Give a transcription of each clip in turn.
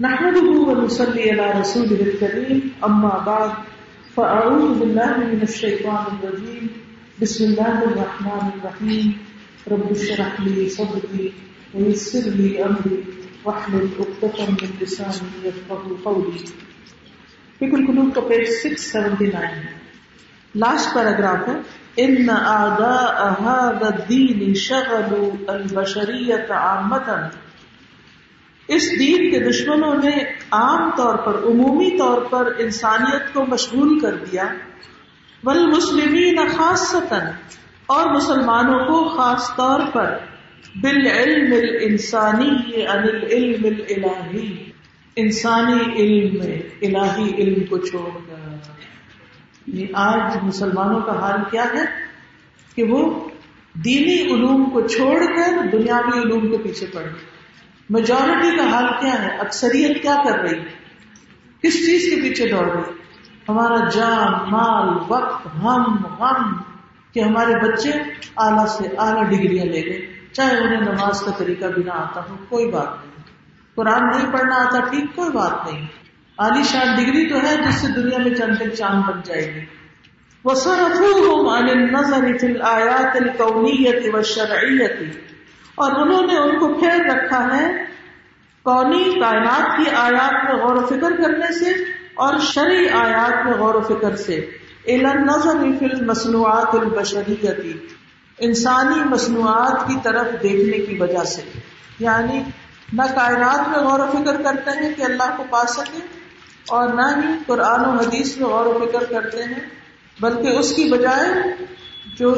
نحمده ونصلي على رسوله الكريم، أما بعد، فأعوذ بالله من الشيطان الرجيم. بسم الله الرحمن الرحيم. رب اشرح لي صدري ويسر لي أمري، واحلل عقدة من لساني يفقهوا قولي. فکر القلوب کا پیج 679 لاسٹ پیراگراف ہے۔ ان اعداء هذا الدين شغلوا البشرية عامة۔ اس دین کے دشمنوں نے عام طور پر، عمومی طور پر انسانیت کو مشغول کر دیا۔ بل مسلمین خاص اور مسلمانوں کو خاص طور پر، بالعلم الانسانی عن العلم الالہی۔ انسانی علم میں، الہی علم کو چھوڑ کر۔ یعنی آج مسلمانوں کا حال کیا ہے؟ کہ وہ دینی علوم کو چھوڑ کر دنیاوی علوم کے پیچھے پڑ گئے۔ میجورٹی کا حال کیا ہے؟ اکثریت کیا کر رہی کس چیز کے پیچھے دوڑ رہی ہمارا جان، مال، وقت، ہم ہم کہ ہمارے بچے اعلیٰ سے اعلیٰ ڈگریاں لے گئے۔ چاہے انہیں نماز کا طریقہ بھی نہ آتا ہو، کوئی بات نہیں۔ قرآن نہیں پڑھنا آتا، ٹھیک، کوئی بات نہیں۔ عالی شان ڈگری تو ہے جس سے دنیا میں چند چاند بن جائے گی۔ وہ سر نظر آیات القونیت و شرعیت اور انہوں نے ان کو پھیر رکھا ہے قونی کائنات کی آیات میں غور و فکر کرنے سے اور شرعی آیات میں غور و فکر سے۔ نظر مصنوعات البشریتی انسانی مصنوعات کی طرف دیکھنے کی وجہ سے۔ یعنی نہ کائنات میں غور و فکر کرتے ہیں کہ اللہ کو پا سکے اور نہ ہی قرآن و حدیث میں غور و فکر کرتے ہیں، بلکہ اس کی بجائے جو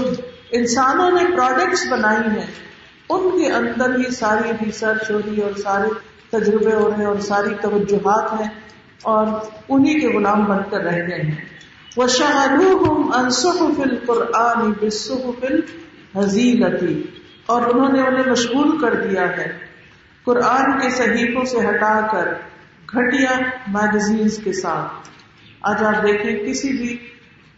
انسانوں نے پروڈکٹس بنائی ہیں ان کے اندر ہی ساری ریسرچ ہو رہی ہے اور سارے تجربے ہو رہے ہیں اور ساری توجہات ہیں اور انہیں کے غلام بن کر رہ گئے ہیں۔ وہ فل قرآن فل حزیلتی اور انہوں نے انہیں مشغول کر دیا ہے۔ قرآن کے صحیفوں سے ہٹا کر گھٹیا میگزینس کے ساتھ۔ آج آپ دیکھیں کسی بھی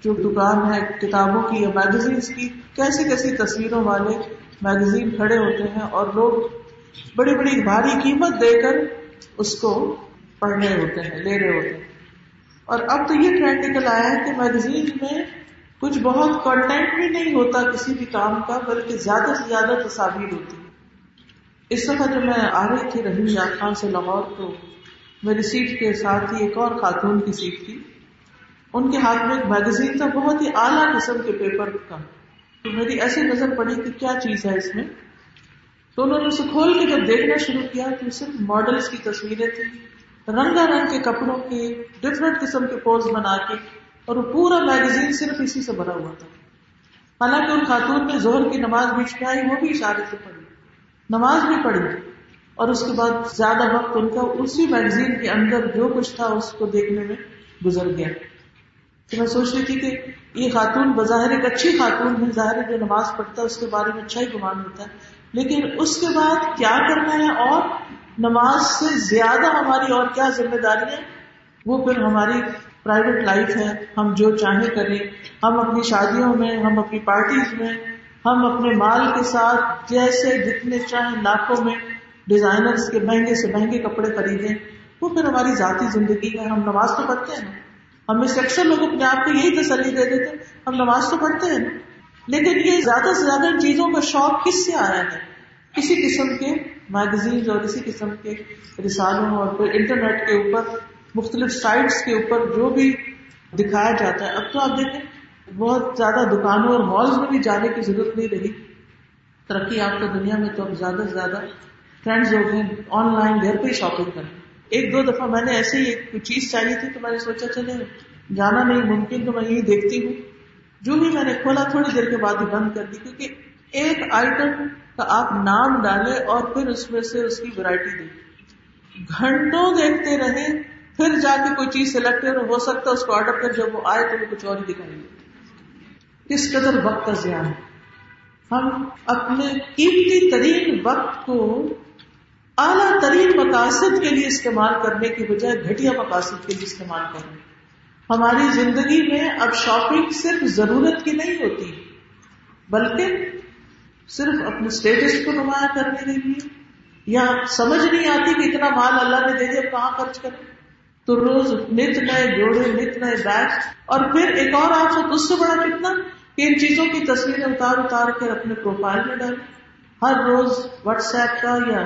جو دکان ہے، کتابوں کی یا میگزینس کی، کیسی کیسی تصویروں والے میگزین کھڑے ہوتے ہیں اور لوگ بڑی بڑی بھاری قیمت دے کر اس کو پڑھ رہے ہوتے ہیں، لے رہے ہوتے ہیں۔ اور اب تو یہ ٹرینڈ نکل آیا ہے کہ میگزین میں کچھ بہت کنٹینٹ بھی نہیں ہوتا کسی بھی کام کا، بلکہ زیادہ سے زیادہ تصاویر ہوتی اس دفعہ جب میں آ رہی تھی رحیم یاد خان سے لاہور، تو میری سیٹ کے ساتھ ہی ایک اور خاتون کی سیٹ تھی۔ ان کے ہاتھ میں ایک میگزین تھا، بہت ہی اعلیٰ قسم کے پیپر کا تو میری ایسی نظر پڑی کہ کیا چیز ہے اس میں۔ تو انہوں نے اسے کھول کے جب دیکھنا شروع کیا تو صرف ماڈلس کی تصویریں تھیں، رنگا رنگ کے کپڑوں کے ڈفرنٹ قسم کے پوز بنا کے، اور وہ پورا میگزین صرف اسی سے بھرا ہوا تھا۔ حالانکہ ان خاتون نے زہر کی نماز بیچ میں آئی، وہ بھی اشارے سے پڑھی۔ نماز بھی پڑھی۔ اور اس کے بعد زیادہ وقت ان کا اسی میگزین کے اندر جو کچھ تھا اس کو دیکھنے میں گزر گیا۔ تو میں سوچ رہی تھی کہ یہ خاتون بظاہر ایک اچھی خاتون ہے، ظاہر جو نماز پڑھتا ہے، اس کے بارے میں اچھا ہی گمان ہوتا ہے۔ لیکن اس کے بعد کیا کرنا ہے؟ اور نماز سے زیادہ ہماری اور کیا ذمہ داری ہے؟ وہ پھر ہماری پرائیویٹ لائف ہے۔ ہم جو چاہیں کریں۔ ہم اپنی شادیوں میں، ہم اپنی پارٹیز میں، ہم اپنے مال کے ساتھ جیسے جتنے چاہیں لاکھوں میں ڈیزائنرز کے مہنگے سے مہنگے کپڑے خریدیں۔ وہ پھر ہماری ذاتی زندگی میں ہم نماز تو پڑھتے ہیں۔ ہم میں سے اکثر لوگ اپنے آپ کو یہی تسلی دے دیتے ہم نماز تو پڑھتے ہیں۔ نا لیکن یہ زیادہ سے زیادہ ان چیزوں کا شوق کس سے آیا ہے؟ کسی قسم کے میگزین اور اسی قسم کے رسالوں اور پھر انٹرنیٹ کے اوپر، مختلف سائٹس کے اوپر جو بھی دکھایا جاتا ہے۔ اب تو آپ دیکھیں، بہت زیادہ دکانوں اور مالز میں بھی جانے کی ضرورت نہیں رہی۔ ترقی آپ کا دنیا میں تو اب زیادہ سے زیادہ فرینڈز ہو گئے آن لائن گھر پہ ہی شاپنگ کریں۔ ایک دو دفعہ میں نے ایسے ہی ایک چیز چاہیے تھی تو میں نے سوچا چلے۔ جانا نہیں، ممکن تو میں یہی دیکھتی ہوں۔ جو بھی میں نے کھولا، تھوڑی دیر کے بعد ہی بند کر دی، کیونکہ ایک آئٹم کا آپ نام ڈالے اور پھر اس میں سے اس کی ورائٹی دیں۔ گھنٹوں دیکھتے رہے پھر جا کے کوئی چیز سلیکٹ ہو سکتا ہے اس کو آرڈر کر جب وہ آئے تو وہ کچھ اور ہی دکھائیں گے۔ کس قدر وقت کا زیان ہے۔ ہم اپنے قیمتی ترین وقت کو اعلیٰ ترین مقاصد کے لیے استعمال کرنے کی بجائے گھٹیا مقاصد کے لیے استعمال کریں۔ ہماری زندگی میں اب شاپنگ صرف ضرورت کی نہیں ہوتی، بلکہ صرف اپنے اسٹیٹس کو نمایاں کرنے کے لیے، یا سمجھ نہیں آتی کہ اتنا مال اللہ نے دے دیا، کہاں خرچ کریں تو روز نت نئے جوڑے، نت نئے بیگ اور پھر ایک اور آپ اس سے بڑا کتنا کہ ان چیزوں کی تصویریں اتار اتار کر اپنے پروفائل میں ڈالیں ہر روز واٹس ایپ کا یا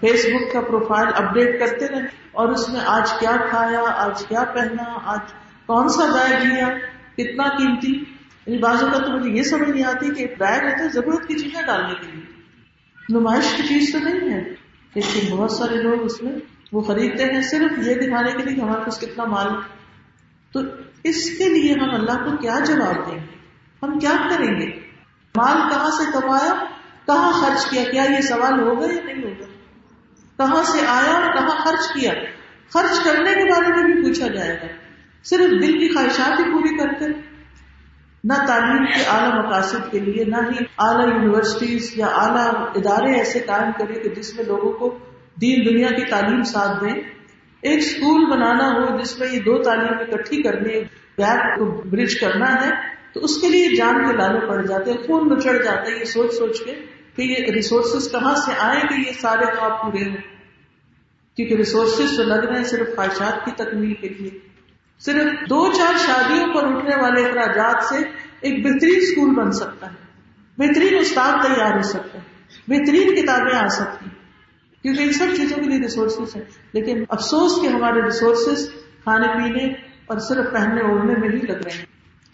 فیس بک کا پروفائل اپڈیٹ کرتے رہے، اور اس میں آج کیا کھایا، آج کیا پہنا، آج کون سا بیگ لیا کتنا قیمتی؟ یعنی بازو کا تو مجھے یہ سمجھ نہیں آتی کہ ایک بیگ ہے ضرورت کی چیزیں ڈالنے کے لیے۔ نمائش کی چیز تو نہیں ہے۔ لیکن بہت سارے لوگ اس میں وہ خریدتے ہیں صرف یہ دکھانے کے لیے کہ ہمارے پاس کتنا مال تو اس کے لیے ہم اللہ کو کیا جواب دیں گے؟ ہم کیا کریں گے؟ مال کہاں سے کمایا؟ کہاں خرچ کیا؟ کیا یہ سوال ہوگا یا نہیں ہوگا کہاں سے آیا؟ اور کہاں خرچ کیا؟ خرچ کرنے کے بارے میں بھی پوچھا جائے گا۔ صرف دل کی خواہشات ہی پوری کرتے، نہ تعلیم کے اعلیٰ مقاصد کے لیے، نہ ہی اعلیٰ یونیورسٹیز یا اعلیٰ ادارے ایسے قائم کرے کہ جس میں لوگوں کو دین دنیا کی تعلیم ساتھ دیں۔ ایک اسکول بنانا ہو جس میں یہ دو تعلیم اکٹھی کرنی گیپ کو برج کرنا ہے، تو اس کے لیے جان کے لالے پڑ جاتے ہیں، خون میں چڑھ جاتا ہے یہ سوچ سوچ کے کہ یہ ریسورسز کہاں سے آئے کہ یہ سارے خواب پورے ہوں۔ کیونکہ ریسورسز تو لگ رہے ہیں صرف خواہشات کی تکمیل کے لیے۔ صرف دو چار شادیوں پر اٹھنے والے اخراجات سے ایک بہترین اسکول بن سکتا ہے۔ بہترین استاد تیار ہو سکتے ہیں بہترین کتابیں آ سکتی کیونکہ ان سب چیزوں کے لیے ریسورسز ہیں۔ لیکن افسوس کہ ہمارے ریسورسز کھانے پینے اور صرف پہننے اوڑھنے میں ہی لگ رہے ہیں۔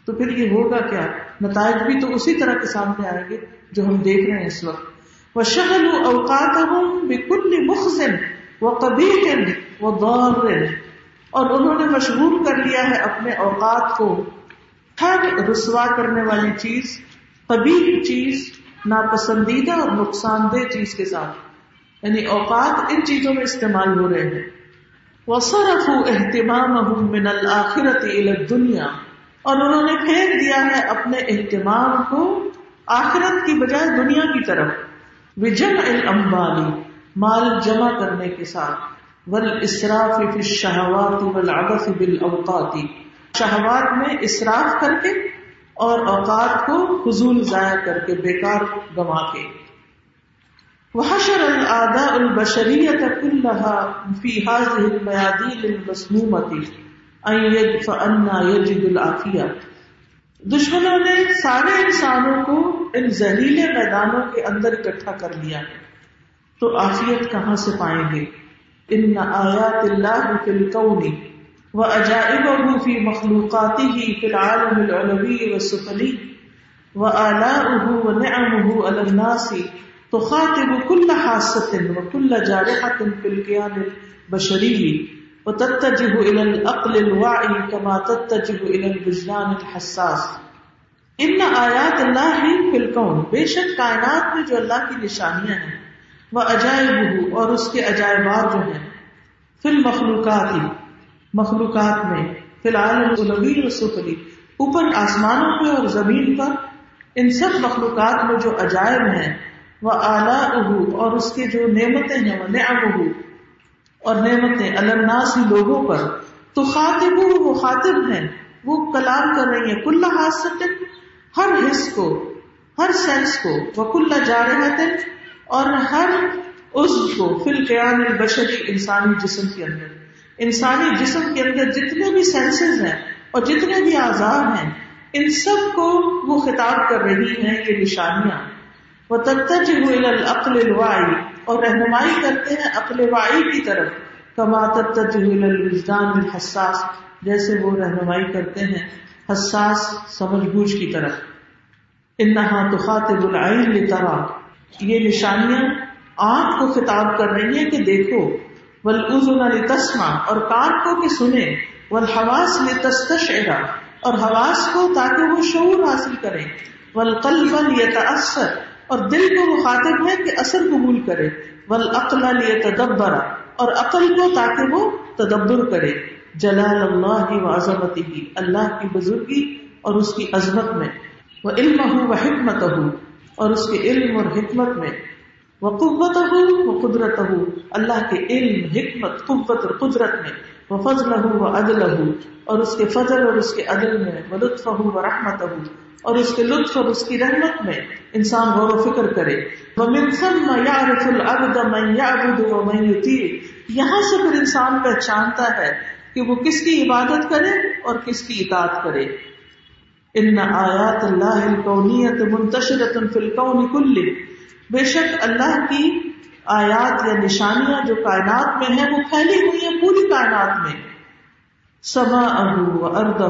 تو پھر یہ ہوگا کیا؟ نتائج بھی تو اسی طرح کے سامنے آئیں گے جو ہم دیکھ رہے ہیں اس وقت۔ وہ شہل اوقات بکل مخصن وہ کبھی وہ دور اور انہوں نے مشغول کر لیا ہے اپنے اوقات کو۔ ہر رسوا کرنے والی چیز کبھی چیز، ناپسندیدہ اور نقصان دہ چیز کے ساتھ۔ یعنی اوقات ان چیزوں میں استعمال ہو رہے ہیں۔ وہ صرف اہتمام من الآخرت دنیا اور انہوں نے پھینک دیا ہے اپنے اہتمام کو آخرت کی بجائے دنیا کی طرف۔ وجم الاموالی مال جمع کرنے کے ساتھ۔ ول اسراف شہوات والعبث بالاوقات. شہوات میں اسراف کر کے اور اوقات کو حضول ضائع کر کے، بیکار گما کے. وحشر الاعداء البشریت كلها في هذه الميادين المسمومة ان يدفع عنا يجد العافيه دشمنوں نے سارے انسانوں کو ان زہریلے میدانوں کے اندر اکٹھا کر لیا ہے، تو آفیت کہاں سے پائیں گے؟ ان آیات اللہ فی القونی و عجائب فی مخلوقاتی فی العالم العلوی و سفلی و آلاؤه و نعمه على الناس تخاطب كل حاسة وكل جارحة في الكيان البشري وتتجه الى العقل الواعي كما تتجه الى الوجدان الحساس ان آیات اللہ ہی فلکون بے شک کائنات میں جو اللہ کی نشانیاں ہیں وہ عجائب اور اس کے عجائبات جو ہیں فل مخلوقات ہی مخلوقات میں فی الحال سفلی اوپر آسمانوں پہ اور زمین پر، ان سب مخلوقات میں جو عجائب ہیں وہ اعلیٰ اور اس کے جو نعمتیں ہیں وہ نعم اور نعمتیں الناس لوگوں پر، تو خاطب وہ خاطب ہیں، وہ کلام کر رہی ہیں، کل حاصل ہر حص کو، ہر سینس کو وہ کل جا رہے اور ہر اس کو فل قیام البشری انسانی جسم کے اندر۔ انسانی جسم کے اندر جتنے بھی سینسز ہیں اور جتنے بھی آزاد ہیں، ان سب کو وہ خطاب کر رہی ہیں یہ نشانیاں۔ وہ تتج الوائی اور رہنمائی کرتے ہیں عقل وائی کی طرف۔ کما تتج الوجدان الحساس۔ جیسے وہ رہنمائی کرتے ہیں حساس، سمجھ بوجھ کی طرف۔ انہا تخاطب العین لترا یہ نشانیاں آنکھ کو خطاب کر رہی ہیں کہ دیکھو، والأذن لتسمع، اور کان کو کہ سنے والحواس لتستشعر، اور حواس کو تاکہ وہ شعور حاصل کریں، والقلب لیتأثر اور دل کو مخاطب ہے کہ اثر قبول کرے ول عقل تدبر اور عقل کو تاکہ وہ تدبر کرے، جلال اللہ و عظمتی اللہ کی بزرگی اور اس کی عظمت میں وہ علم ہوں وہ حکمت ہوں اور اس کے علم اور حکمت میں وہ قوت ہوں وہ قدرت ہوں اللہ کے علم، حکمت، قوت اور قدرت میں وہ فضل ہوں وہ عدل ہوں اور اس کے فضل اور اس کے عدل میں وہ لطف ہوں وہ رحمت ہوں اور اس کے لطف اور اس کی رحمت میں انسان غور و فکر کرے۔ وہ منسم یارف العبد من یعبد و من یہاں سے پھر انسان پہچانتا ہے کہ وہ کس کی عبادت کرے اور کس کی اطاعت کرے۔ ان آیات اللہ الکونیت منتشرت فی الکون کل بے شک اللہ کی آیات یا نشانیاں جو کائنات میں ہیں، وہ پھیلی ہوئی ہیں پوری کائنات میں۔ سما اہو ارد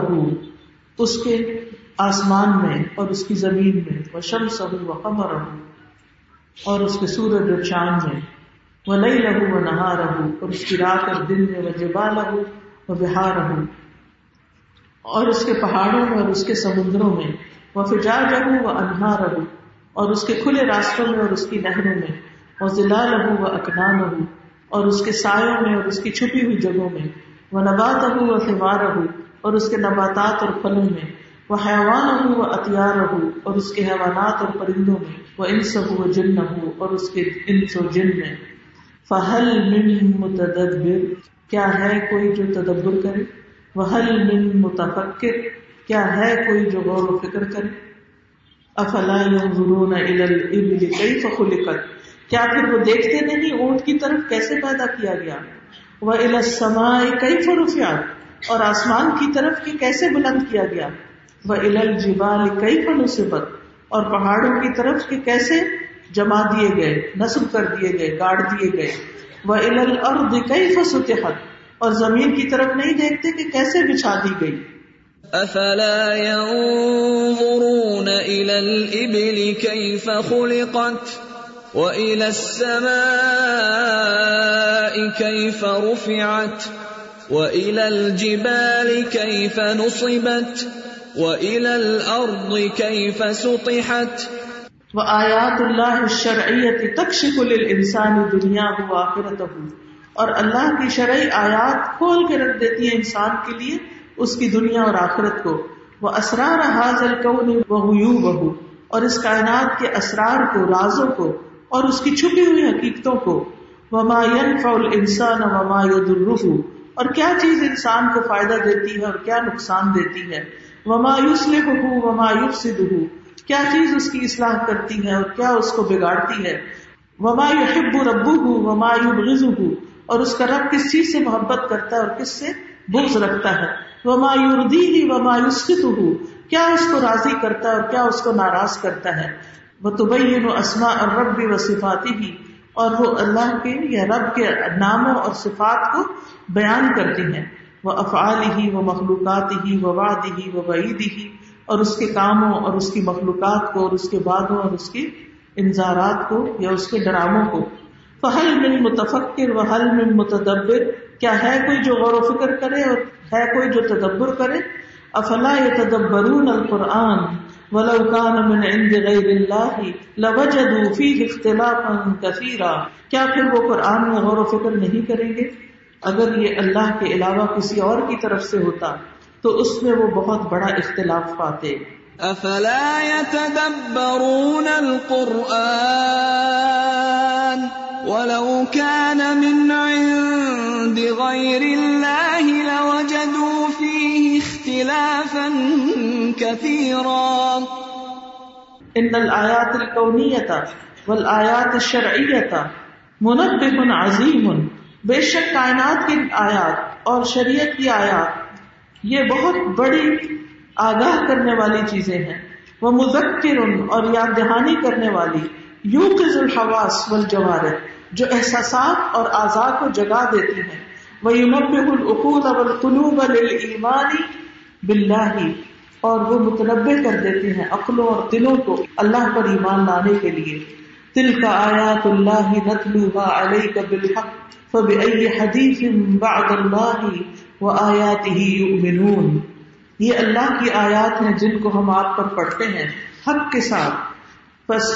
اس کے آسمان میں اور اس کی زمین میں۔ وہ شمس ہو وہ قمر اور اس کے سورج اور چاند میں۔ وہ لئی لہو وہ نہا رہو اور اس کی رات اور دن میں وہ جبا لہو وہ بہار رہو اور اس کے پہاڑوں میں اور اس کے سمندروں میں۔ وہ فجا رہو وہ انہا رہو اور اس کے کھلے راستوں میں اور اس کی نہروں میں۔ وہ ضلع لہو وہ اکنان رہو اور اس کے سایوں میں اور اس کی چھپی ہوئی جگہوں میں۔ وہ نبات ہو وہ فمار رہو اور اس کے نباتات اور پھلوں میں۔ وہ حیوان ہو وہ اتیار ہو اور اس کے حیوانات اور پرندوں میں۔ وہ انس ہو جن ہو اور اس کے انس و جن میں۔ فہل من متدبر، کیا ہے کوئی جو تدبر کرے؟ وہل من متفکر کیا ہے کوئی جو غور و فکر کرے؟ افلا ينظرون الى الابل كيف خلقت؟ کیا پھر وہ دیکھتے نہیں اونٹ کی طرف کیسے پیدا کیا گیا؟ وہ الى السماء كيف رفعت؟ اور آسمان کی طرف کی کیسے بلند کیا گیا؟ وہ الل جبال کئی فنوں اور پہاڑوں کی طرف کے کیسے جما دیے گئے، نصب کر دیے گئے، گاڑ دیے گئے؟ وہ الل اور کئی فصوت اور زمین کی طرف نہیں دیکھتے کہ کیسے بچھا دی گئی۔ افلا ينظرون الى الابل كيف خلقت والى السماء كيف رفعت والى الجبال كيف نصبت وَإِلَى الْأَرْضِ كَيْفَ سُطِحَتْ وآیات اللہ الشرعیت تکشف للانسان دنیاہ و آخرتہ اور اللہ کی شرعی آیات کھول کے رکھ دیتی ہے انسان کے لیے، اس کی دنیا اور آخرت کو۔ وہ اسرار حاضل کون بہو اور اس کائنات کے اسرار کو، رازوں کو، اور اس کی چھپی ہوئی حقیقتوں کو۔ وما ينفع الانسان وما يضره۔ اور کیا چیز انسان کو فائدہ دیتی ہے اور کیا نقصان دیتی ہے؟ وما یوسلح وما یفسد کیا چیز اس کی اصلاح کرتی ہے اور کیا اس کو بگاڑتی ہے؟ وما یحب ربه وما یبغضه اور اس کا رب کس چیز سے محبت کرتا ہے اور کس سے بغض رکھتا ہے؟ وما یردیه وما یسخطه کیا اس کو راضی کرتا ہے اور کیا اس کو ناراض کرتا ہے؟ وتبین اسماء الرب وصفاته۔ اور رب بھی وہ اللہ کے یا رب کے ناموں اور صفات کو بیان کرتی ہیں۔ وہ افعال ہی وہ مخلوقات ہی وہ واد ہی وہ وعید ہی اور اس کے کاموں اور اس کی مخلوقات کو اور اس کے بادوں اور اس کے انضارات کو یا اس کے ڈراموں کو۔ فہل من متفکر و حل من متدبر کیا ہے کوئی جو غور و فکر کرے اور ہے کوئی جو تدبر کرے؟ افلا يتدبرون القرآن ولو كان من عند غير الله لوجدوا فيه اختلافا كثيرا کیا پھر وہ قرآن میں غور و فکر نہیں کریں گے؟ اگر یہ اللہ کے علاوہ کسی اور کی طرف سے ہوتا تو اس میں وہ بہت بڑا اختلاف پاتے۔ افلا يتدبرون القرآن ولو كان من عند غير الله لوجدوا فيه اختلافا كثيرا. ان الآيات الكونية والآيات الشرعية منبه عظيم. بے شک کائنات کی آیات اور شریعت کی آیات یہ بہت بڑی آگاہ کرنے والی چیزیں ہیں. وہ مذکر اور یاد دہانی کرنے والی یو الحواس والجوار جو احساسات اور اعضاء کو جگا دیتی ہیں. وہ یونب العقول والقلوب للایمان باللہ اور وہ متنبع کر دیتے ہیں عقلوں اور دلوں کو اللہ پر ایمان لانے کے لیے. دل کا آیات اللہ نتلوها علیک بالحق فبأي حدیث بعد اللہ وآیاته يؤمنون. یہ اللہ کی آیات ہیں جن کو ہم آپ پر پڑھتے ہیں حق کے ساتھ. بس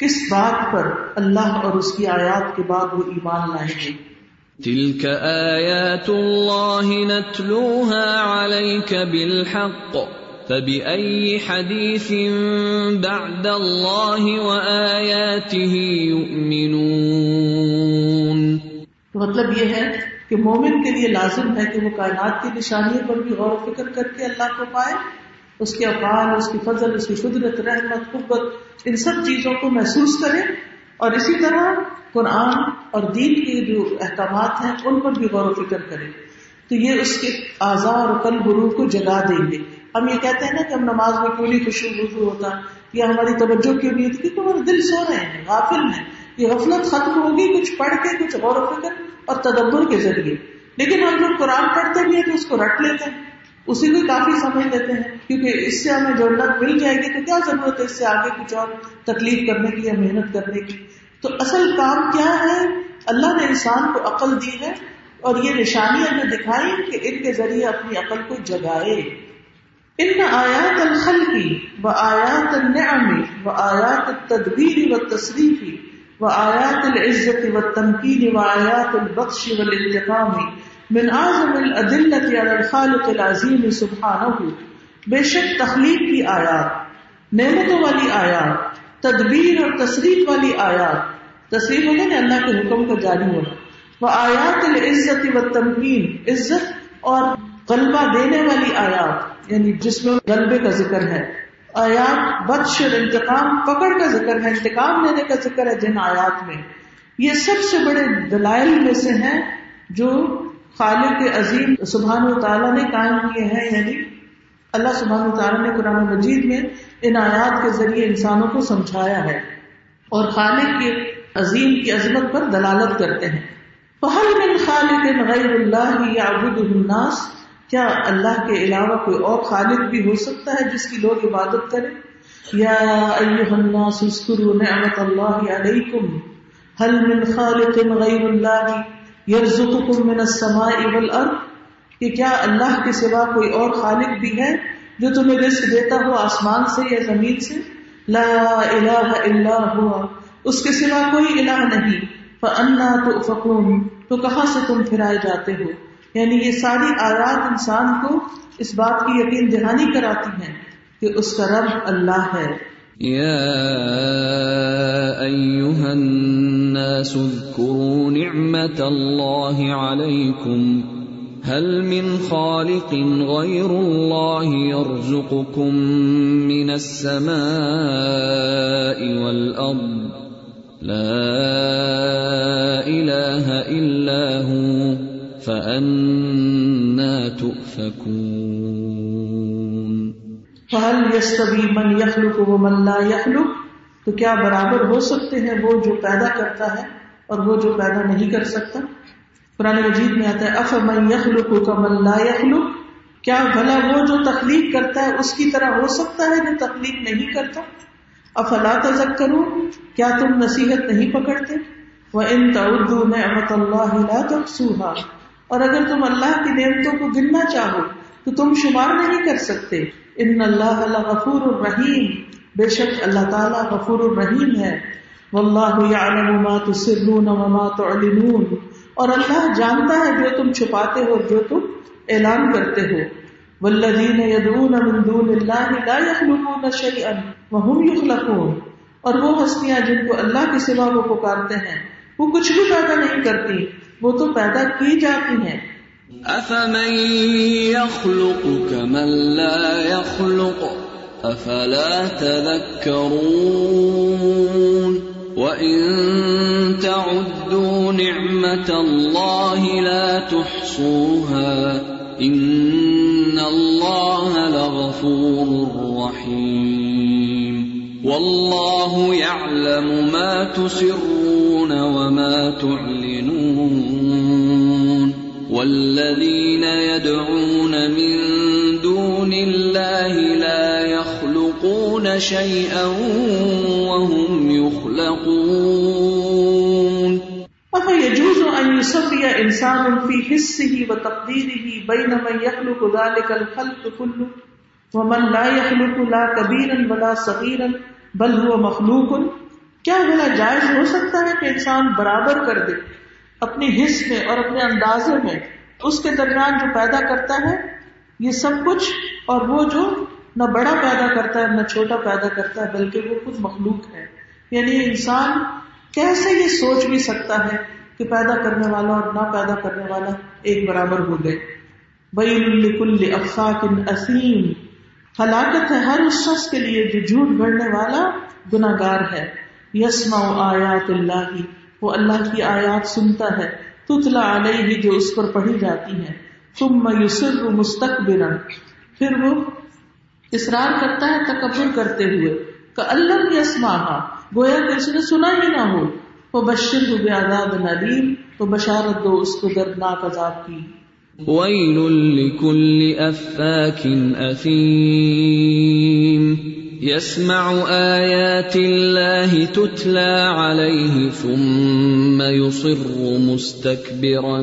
کس بات پر اللہ اور اس کی آیات کے بعد وہ ایمان لائیں گے؟ تلك آیات اللہ نتلوها عليك بالحق فبأي حديث بعد الله وآياته يؤمنون مطلب یہ ہے کہ مومن کے لیے لازم ہے کہ وہ کائنات کی نشانیوں پر بھی غور و فکر کر کے اللہ کو پائے اس کے افعال اس کی فضل، اس کی قدرت، رحمت قبت ان سب چیزوں کو محسوس کرے اور اسی طرح قرآن اور دین کے جو احکامات ہیں، ان پر بھی غور و فکر کرے تو یہ اس کے آزار اور کل گرو کو جگا دیں گے۔ ہم یہ کہتے ہیں نا کہ ہم نماز میں کیوں نہیں خوشی وضو ہوتا؟ یا ہماری توجہ کیوں نہیں ہوتی؟ کیونکہ ہمارے دل سو رہے ہیں، غافل ہیں۔ یہ غفلت ختم ہوگی، کچھ پڑھ کے، کچھ غور و فکر اور تدبر کے ذریعے۔ لیکن ہم جب قرآن پڑھتے بھی ہیں تو اس کو رٹ لیتے ہیں۔ اسی کو کافی سمجھ لیتے ہیں، کیونکہ اس سے ہمیں جنت مل جائے گی، تو کیا ضرورت ہے اس سے آگے کچھ اور تکلیف کرنے کی یا محنت کرنے کی؟ تو اصل کام کیا ہے؟ اللہ نے انسان کو عقل دی ہے اور یہ نشانیاں جو دکھائی کہ ان کے ذریعے اپنی عقل کو جگائے۔ ان آیات الخل کی و آیات النعمی و آیات التدبیر و تصریفی و آیات العزت و تنقید و آیات البخش و من اعظم الادلت على الخالق العظیم سبحانہ، بے شک تخلیق کی آیات، نعمتوں والی آیات، تدبیر اور تصریف والی آیات، تصریف ہوگا نا اللہ کے حکم کا جاری ہونا۔ وہ آیات العزت و تمکین، عزت اور غلبہ دینے والی آیات یعنی جس میں غلبے کا ذکر ہے۔ آیات بدش اور انتقام، پکڑ کا ذکر ہے، انتقام لینے کا ذکر ہے جن آیات میں۔ یہ سب سے بڑے دلائل میں سے ہیں جو خالق عظیم سبحان و تعالیٰ نے قائم کیے ہیں یعنی اللہ سبحان و تعالیٰ نے قرآن مجید میں ان آیات کے ذریعے انسانوں کو سمجھایا ہے اور خالق کے عظیم کی عظمت پر دلالت کرتے ہیں۔ پہل من خالق غیر اللہ یا ابود الناس؟ کیا اللہ کے علاوہ کوئی اور خالق بھی ہو سکتا ہے جس کی لوگ عبادت کریں؟ یا ایوہ الناس اسکروا نعمت اللہ علیکم۔ حل من خالق غیر اللہ یرزقکم من السماء والارض کہ کیا اللہ کے سوا کوئی اور خالق بھی ہے جو تمہیں رزق دیتا ہو آسمان سے یا زمین سے؟ لا الہ الا ہوا اس کے سوا کوئی الہ نہیں۔ فانا تؤفکون تو کہاں سے تم پھرائے جاتے ہو؟ یعنی یہ ساری آیات انسان کو اس بات کی یقین دہانی کراتی ہیں کہ اس کا رب اللہ ہے۔ الناس اذكروا نعمة الله عليكم. هل من خالق غير الله يرزقكم من السماء والأرض؟ لا إله إلا هو، فأنا تؤفكون. فهل يستوي من يخلق ومن لا يخلق؟ تو کیا برابر ہو سکتے ہیں وہ جو پیدا کرتا ہے اور وہ جو پیدا نہیں کر سکتا؟ قرآن مجید میں آتا ہے اف من یخلق کا من لا یخلق کیا بھلا وہ جو تخلیق کرتا ہے اس کی طرح ہو سکتا ہے جو تخلیق نہیں کرتا؟ افلا تذک کروں کیا تم نصیحت نہیں پکڑتے؟ وہ ان تعدو نعمت اللہ لا تحصوها۔ اور اگر تم اللہ کی نعمتوں کو گننا چاہو تو تم شمار نہیں کر سکتے۔ ان اللہ غفور الرحیم۔ بے شک اللہ تعالیٰ غفور الرحیم ہے۔ واللہ یعلم ما تسرون وما تعلنون۔ اور اللہ جانتا ہے جو تم چھپاتے ہو جو تم اعلان کرتے ہو۔ والذین يدعون من دون اللہ لا يخلقون شیئا وهم يخلقون اور وہ ہستیاں جن کو اللہ کے سوا وہ پکارتے ہیں، وہ کچھ بھی پیدا نہیں کرتی، وہ تو پیدا کی جاتی ہیں۔ افمن يخلق كمن لا يخلق افلا تذكرون وان تعدوا نعمه الله لا تحصوها ان الله لغفور رحيم والله يعلم ما تسرون وما تعلنون يدعون من دون الله لا يخلقون شيئا وهم يخلقون. أفيجوز أن يسمي إنسان في حسه وتقديره بين من يخلق ذلك الخلق كله. ومن لا يخلق لا كبيرا ولا صغيرا بل هو مخلوق. کیا بلا جائز ہو سکتا ہے کہ انسان برابر کر دے اپنی حص میں اور اپنے اندازے میں؟ اس کے درمیان جو پیدا کرتا ہے، یہ سب کچھ اور وہ جو نہ بڑا پیدا کرتا ہے، نہ چھوٹا پیدا کرتا ہے، بلکہ وہ خود مخلوق ہے۔ یعنی انسان کیسے یہ سوچ بھی سکتا ہے کہ پیدا کرنے والا اور نہ پیدا کرنے والا ایک برابر ہو گئے بین افاق اسیم۔ ہلاکت ہے ہر اس شخص کے لیے جو جھوٹ گڑنے والا گناگار ہے۔ یسما آیات اللہ، وہ اللہ کی آیات سنتا ہے۔ تتلا علیہ جو اس پر پڑھی جاتی ہے۔ ثم یسر مستقبرا پھر وہ اصرار کرتا ہے، تکبر کرتے ہوئے۔ کہ اللہ یسما گویا کہ اس نے سنا ہی نہ ہو۔ وہ بشر ہو گیا عذاب نلیم تو بشارت دو اس کو دردناک عذاب کی۔ ويل لكل أفاك أثيم۔ يسمع آيات الله تتلى عليه ثم يصر مستكبرا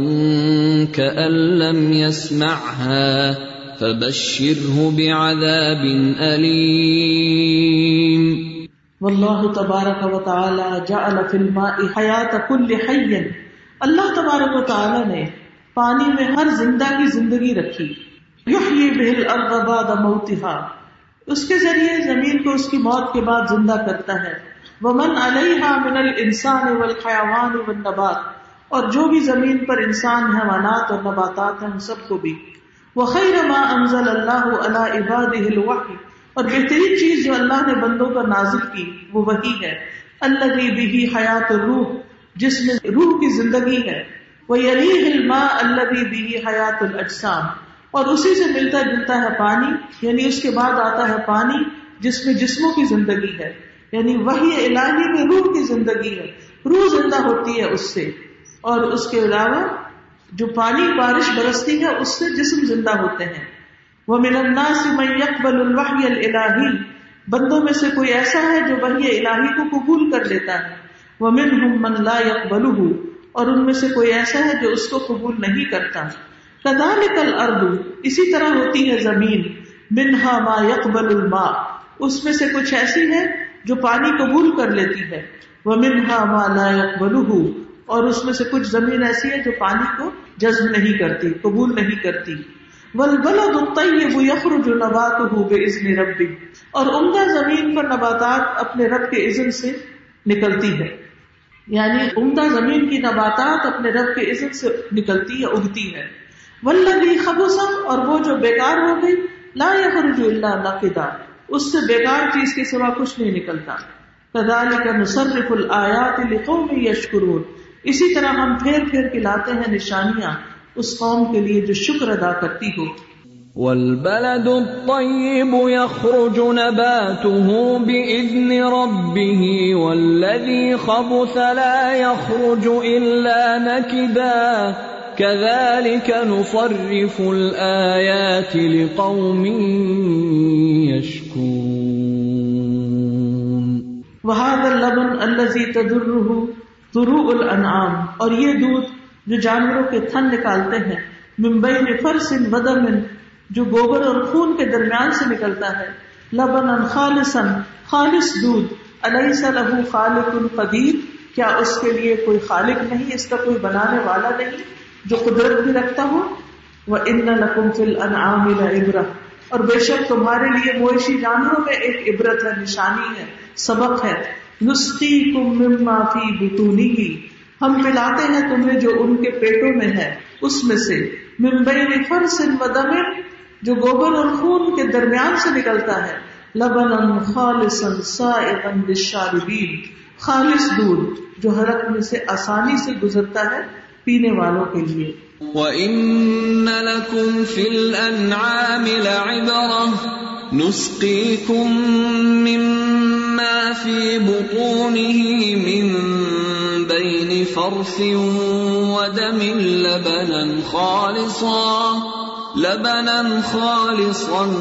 كأن لم يسمعها فبشره بعذاب أليم. والله تبارك وتعالى جعل في الماء حياة كل حي. اللہ تبارک و تعالی نے پانی میں ہر زندہ کی زندگی رکھی. یہ بہل ارباد موتہا اس کے ذریعے زمین کو اس کی موت کے بعد زندہ کرتا ہے۔ وہ من علیہ من الانسان والحیوان والنبات۔ اور جو بھی زمین پر انسان، حیوانات اور نباتات ہیں، ان سب کو بھی۔ وہ خیر ما انزل اللہ علی عباده الوحی اور بہترین چیز جو اللہ نے بندوں پر نازل کی، وہ وہی ہے۔ اللہ بھی حیات الروح۔ جس میں روح کی زندگی ہے۔ وہ یلی علما اللہ بھی حیات الجسام اور اسی سے ملتا جلتا ہے پانی یعنی اس کے بعد آتا ہے پانی جس میں جسموں کی زندگی ہے یعنی وہی الہی میں روح کی زندگی ہے۔ روح زندہ ہوتی ہے اس سے۔ اور اس کے علاوہ جو پانی بارش برستی ہے، اس سے جسم زندہ ہوتے ہیں۔ وہ ملنا سے الوحی الہی بندوں میں سے کوئی ایسا ہے جو وہی الہی کو قبول کر لیتا ہے۔ وہ من من لا یکبل اور ان میں سے کوئی ایسا ہے جو اس کو قبول نہیں کرتا۔ کل اردو اسی طرح ہوتی ہے زمین، منہا ما یقبل الما اس میں سے کچھ ایسی ہے جو پانی قبول کر لیتی ہے۔ وہ منہا ما لا یقبل اور اس میں سے کچھ زمین ایسی ہے جو پانی کو جذب نہیں کرتی، قبول نہیں کرتی۔ ول الطیب یخرج نباتہ باذن ربی۔ اور عمدہ زمین پر نباتات اپنے رب کے اذن سے نکلتی ہے۔ یعنی عمدہ زمین کی نباتات اپنے رب کے عزت سے نکلتی یا اگتی ہے۔ ولگی خبوسم اور وہ جو بیکار ہو گئی، لا یخرج الا نقدا اس سے بیکار چیز کے سوا کچھ نہیں نکلتا۔ كذلك نصرف الآیات لقوم یشکرون اسی طرح ہم پھیر پھیر کے لاتے ہیں نشانیاں اس قوم کے لیے جو شکر ادا کرتی ہو۔ والبلد الطيب يخرج نباته بإذن ربه، والذي خبث لا يخرج إلا نكدا۔ كذلك نصرف الآيات لقوم يشكون وهذا اللبن الذي تدره ضروء الأنعام، اور یہ دودھ جو جانوروں کے تھن نکالتے ہیں، من بین فرس ودم جو گوبر اور خون کے درمیان سے نکلتا ہے لبن خالصن خالص دودھ علیہ لہو خالق القدیر کیا اس کے لیے کوئی خالق نہیں، اس کا کوئی بنانے والا نہیں؟ جو قدرت بھی رکھتا ہو وہ ان لکم فل انعام عبرہ اور بے شک تمہارے لیے مویشی جانوروں میں ایک عبرت ہے، نشانی ہے، سبق ہے۔ نسخی کم مما فی بتونی کی ہم پلاتے ہیں تمہیں جو ان کے پیٹوں میں ہے، اس میں سے۔ ممبئی فرس و دمن جو گوبر اور خون کے درمیان سے نکلتا ہے۔ لبن خالص خالص دودھ جو حرکنے سے آسانی سے گزرتا ہے۔ پینے والوں کے لیے۔ وَإِنَّ لَكُمْ فِي الْأَنْعَامِ لَعِبَرَةً نُسْقِيكُم مِّمَّا فِي بُطُونِهِ مِن بَيْنِ فَرْثٍ وَدَمٍ لَبَنًا خَالِصًا لبنا خالصا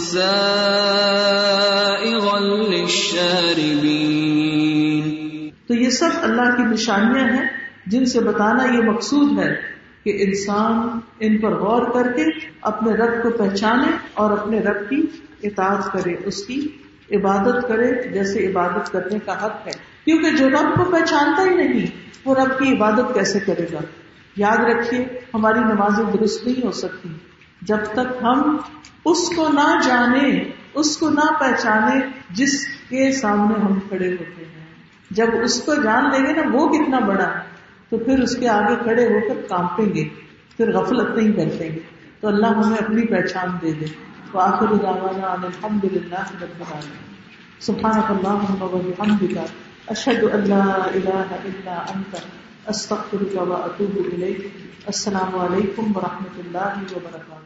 سائغا للشاربين۔ تو یہ سب اللہ کی نشانیاں ہیں۔ جن سے بتانا یہ مقصود ہے کہ انسان ان پر غور کر کے اپنے رب کو پہچانے اور اپنے رب کی اطاعت کرے، اس کی عبادت کرے، جیسے عبادت کرنے کا حق ہے۔ کیونکہ جو رب کو پہچانتا ہی نہیں، وہ رب کی عبادت کیسے کرے گا؟ یاد رکھیے، ہماری نمازیں درست نہیں ہو سکتی۔ جب تک ہم اس کو نہ جانے، اس کو نہ پہچانے جس کے سامنے ہم کھڑے ہوتے ہیں۔ جب اس کو جان لیں گے نا، وہ کتنا بڑا تو پھر اس کے آگے کھڑے ہو کر کانپیں گے، پھر غفلت نہیں کرتے گے۔ تو اللہ ہمیں اپنی پہچان دے دے۔ وآخر دعوانا ان الحمد للہ رب العالمین۔ سبحانک اللہم و اشہد ان لا الہ الا انت۔ استغفرک واتوب اتوب الیک۔ السلام علیکم ورحمۃ اللہ وبرکاتہ۔